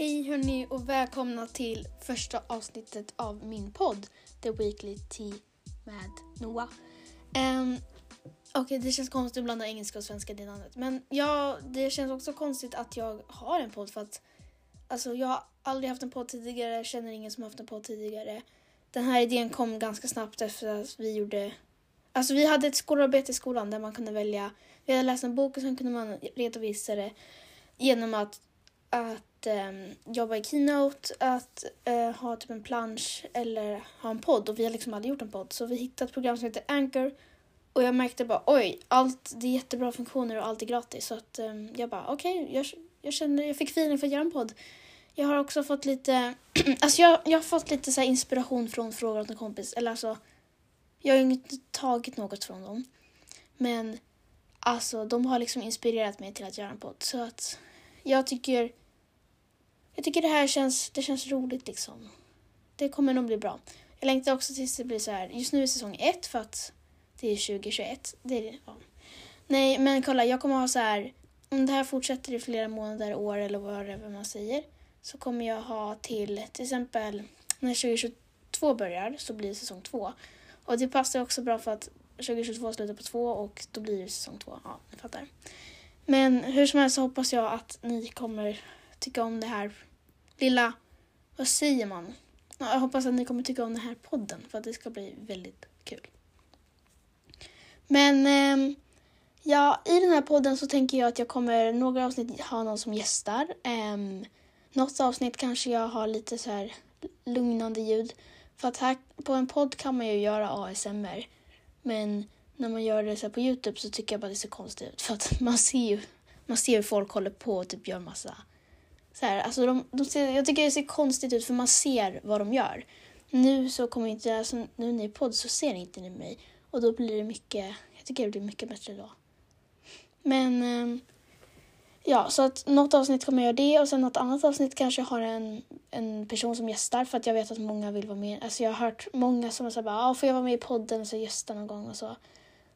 Hej hörni och välkomna till första avsnittet av min podd The Weekly Tea med Noah. Um, Okej, okay, det känns konstigt att blanda engelska och svenska i det namnet. Men ja, det känns också konstigt att jag har en podd för att alltså, jag har aldrig haft en podd tidigare, känner ingen som haft en podd tidigare. Den här idén kom ganska snabbt efter att vi gjorde Alltså vi hade ett skolarbete i skolan där man kunde välja, vi hade läst en bok och sen kunde man redovisa det genom att, att eh, jobba i Keynote, att eh, ha typ en plansch eller ha en podd och vi har liksom aldrig gjort en podd så vi hittade ett program som heter Anchor och jag märkte bara oj, allt, det är jättebra funktioner och allt är gratis så att eh, jag bara okej, okay, jag, jag kände, jag fick feeling för att göra en podd. Jag har också fått lite, alltså jag, jag har fått lite så inspiration från Frågor åt en kompis, eller alltså jag har ju inte tagit något från dem. Men alltså, de har liksom inspirerat mig till att göra en podd. Så att jag tycker, jag tycker det här känns, det känns roligt liksom. Det kommer nog bli bra. Jag längtar också tills det blir så här. Just nu är säsong ett för att det är 2021. Det är, ja. Nej, men kolla, jag kommer ha så här. Om det här fortsätter i flera månader, år eller vad man säger så kommer jag ha till till exempel när 2022 börjar så blir det säsong två. Och det passar också bra för att 2022 slutar på två och då blir det säsong två. Ja, ni fattar. Men hur som helst så hoppas jag att ni kommer tycka om det här lilla, vad säger man? Jag hoppas att ni kommer tycka om den här podden för att det ska bli väldigt kul. Men eh, ja, i den här podden så tänker jag att jag kommer några avsnitt ha någon som gästar. Eh, något avsnitt kanske jag har lite så här lugnande ljud. För att här på en podd kan man ju göra ASMR. Men när man gör det så på Youtube så tycker jag bara det ser konstigt ut. För att man ser ju man ser hur folk håller på och typ gör massa så här, alltså de, de ser, jag tycker det ser konstigt ut för man ser vad de gör. Nu så kommer inte, alltså, nu när ni är podd så ser inte ni mig. Och då blir det mycket, jag tycker det blir mycket bättre då. Men ehm, Ja, så att något avsnitt kommer jag göra det och sen något annat avsnitt kanske har en, en person som gästar för att jag vet att många vill vara med. Alltså jag har hört många som har sagt bara, ah, får jag vara med i podden och så gästa någon gång och så.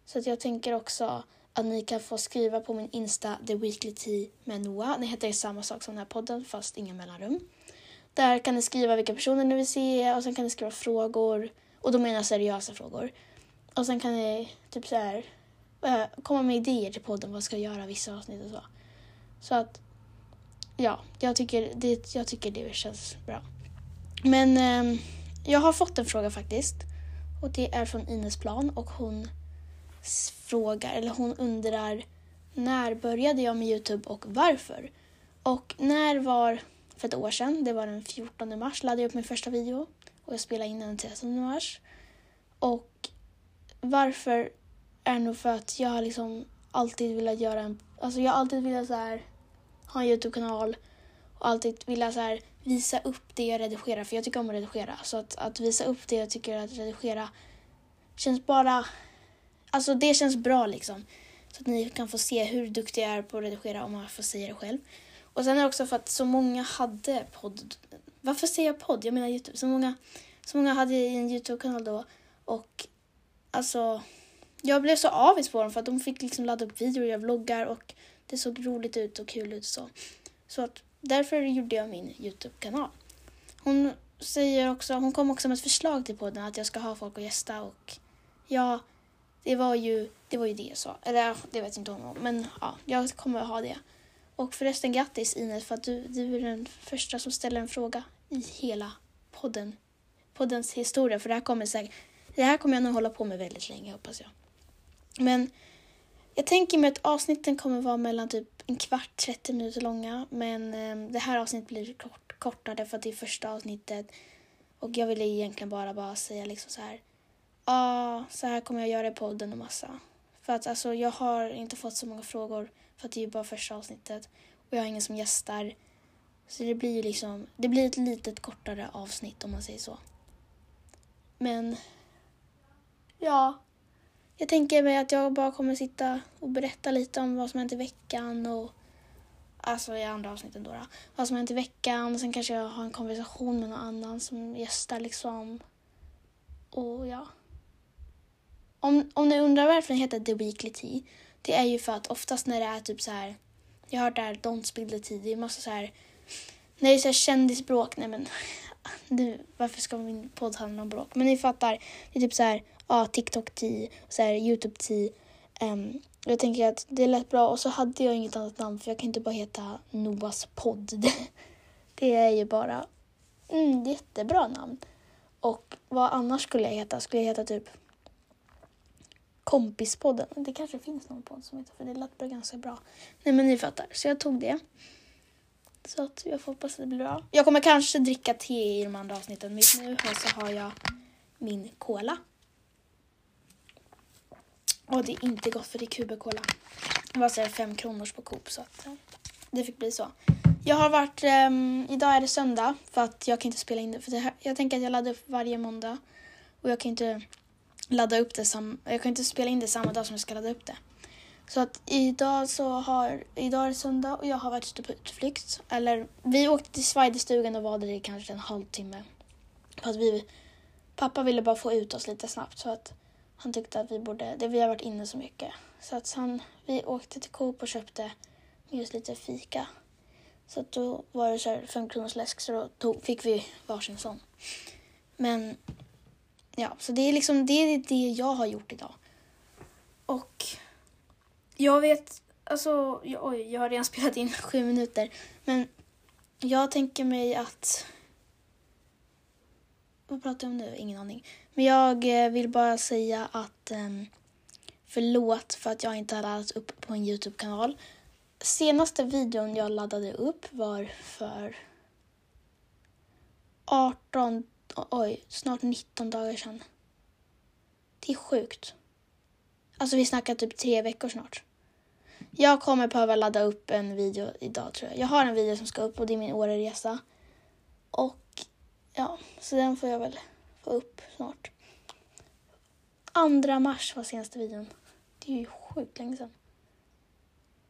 Så att jag tänker också att ni kan få skriva på min Insta, The Weekly Tea med Noah. Ni heter samma sak som den här podden fast inga mellanrum. Där kan ni skriva vilka personer ni vill se och sen kan ni skriva frågor. Och då menar jag seriösa frågor. Och sen kan ni typ så här, eh, komma med idéer till podden, vad ska göra vissa avsnitt och så. Så att, ja, jag tycker det, jag tycker det känns bra. Men eh, jag har fått en fråga faktiskt. Och det är från Ines Plan och hon frågar, eller hon undrar när började jag med Youtube och varför? Och när var för ett år sedan, det var den 14 mars, laddade jag upp min första video och jag spelade in den den 13 mars. Och varför är nog för att jag har liksom alltid velat göra en, alltså jag har alltid velat så här ha en Youtube-kanal och alltid velat så här, visa upp det jag redigerar, för jag tycker om att redigera. Så att, att visa upp det jag tycker att redigera känns bara... Alltså det känns bra liksom. Så att ni kan få se hur duktig jag är på att redigera om man får säga det själv. Och sen är det också för att så många hade podd. Varför säger jag podd? Jag menar Youtube. Så många, så många hade en Youtube-kanal då och alltså jag blev så avis på dem för att de fick liksom ladda upp videor och göra vloggar och det såg roligt ut och kul ut så. Så att därför gjorde jag min Youtube-kanal. Hon säger också, hon kom också med ett förslag till podden att jag ska ha folk att gästa och ja, det var ju det, var ju det jag sa. Eller det vet inte hon om, men ja, jag kommer att ha det. Och förresten grattis Ines för att du, du är den första som ställer en fråga i hela podden. Poddens historia, för det här kommer säkert, det här kommer jag nog hålla på med väldigt länge hoppas jag. Men jag tänker mig att avsnitten kommer vara mellan typ en kvart, 30 minuter långa. Men eh, det här avsnittet blir kort, kortare för att det är första avsnittet. Och jag ville egentligen bara, bara säga liksom så här. Ja, ah, så här kommer jag göra i podden och massa. För att alltså jag har inte fått så många frågor för att det är bara första avsnittet. Och jag har ingen som gästar. Så det blir liksom, det blir ett litet kortare avsnitt om man säger så. Men, ja, jag tänker mig att jag bara kommer sitta och berätta lite om vad som hänt i veckan och alltså i andra avsnitten då, då. Vad som hänt i veckan och sen kanske jag har en konversation med någon annan som gästar liksom. Och ja. Om, om ni undrar varför den heter The Weekly Tea. Det är ju för att oftast när det är typ så här. Jag har hört det här Don't spill the tea. Det är massa så här. när det är så här kändisbråk, nej men nu, varför ska min podd handla om bråk? Men ni fattar, det är typ så här, ja, TikTok-10, så här, YouTube-10. Um, ehm, jag tänker att det lät bra och så hade jag inget annat namn för jag kan inte bara heta Noahs podd. det är ju bara mm, jättebra namn. Och vad annars skulle jag heta? Skulle jag heta typ Kompispodden? Det kanske finns någon podd som heter för det lät bara ganska bra. Nej men ni fattar, så jag tog det. Så att jag får hoppas att det blir bra. Jag kommer kanske dricka te i de andra avsnitten men nu så har jag min cola. Och det är inte gott för det är kubekola. Det var såhär fem kronors på Coop så att eh, det fick bli så. Jag har varit, um, idag är det söndag för att jag kan inte spela in det. För det här, jag tänker att jag laddar upp varje måndag och jag kan inte ladda upp det sam, jag kan inte spela in det samma dag som jag ska ladda upp det. Så att idag så har, idag är det söndag och jag har varit ute på utflykt. Eller vi åkte till Svajdestugan och var där i kanske en halvtimme. För att vi, pappa ville bara få ut oss lite snabbt så att han tyckte att vi borde, det, vi har varit inne så mycket. Så att han, vi åkte till Coop och köpte just lite fika. Så att då var det så här fem kronors läsk så då tog, fick vi varsin sån. Men ja, så det är liksom det, är det jag har gjort idag. Och jag vet, alltså jag, oj, jag har redan spelat in sju minuter. Men jag tänker mig att vad pratar jag om nu? Ingen aning. Men jag eh, vill bara säga att um, förlåt för att jag inte har laddat upp på en Youtube-kanal. Senaste videon jag laddade upp var för 18, oj, snart 19 dagar sedan. Det är sjukt. Alltså vi snackar typ tre veckor snart. Jag kommer behöva ladda upp en video idag tror jag. Jag har en video som ska upp och det är min Åreresa. Och ja, så den får jag väl få upp snart. Andra mars var senaste videon. Det är ju sjukt länge sedan.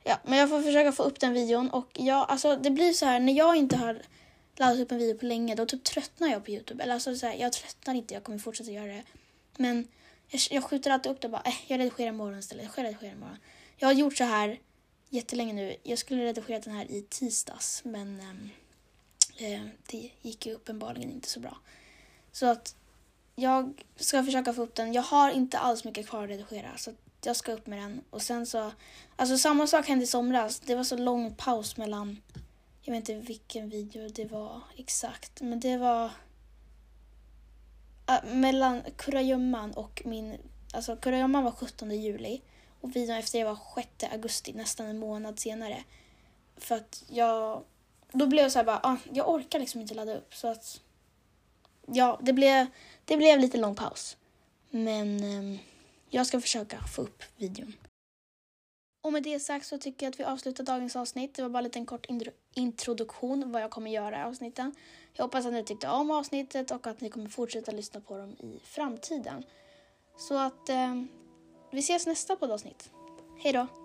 Ja, men jag får försöka få upp den videon och jag, alltså det blir så här när jag inte har laddat upp en video på länge då typ tröttnar jag på Youtube. Eller alltså så här, jag tröttnar inte, jag kommer fortsätta göra det. Men jag, jag skjuter alltid upp det och bara, eh, jag redigerar imorgon istället, jag redigerar imorgon. Jag har gjort så här jättelänge nu. Jag skulle redigera den här i tisdags men ehm, eh, det gick ju uppenbarligen inte så bra. Så att jag ska försöka få upp den. Jag har inte alls mycket kvar att redigera så jag ska upp med den. Och sen så, alltså samma sak hände i somras. Det var så lång paus mellan, jag vet inte vilken video det var exakt, men det var äh, mellan kurragömman och min, alltså kurragömman var 17 juli och videon efter det var 6 augusti, nästan en månad senare. För att jag, då blev jag så här bara, ah, jag orkar liksom inte ladda upp så att ja, det blev, det blev lite lång paus. Men eh, jag ska försöka få upp videon. Och med det sagt så tycker jag att vi avslutar dagens avsnitt. Det var bara en liten kort introduktion vad jag kommer göra i avsnitten. Jag hoppas att ni tyckte om avsnittet och att ni kommer fortsätta lyssna på dem i framtiden. Så att eh, vi ses nästa poddavsnitt. Hej då!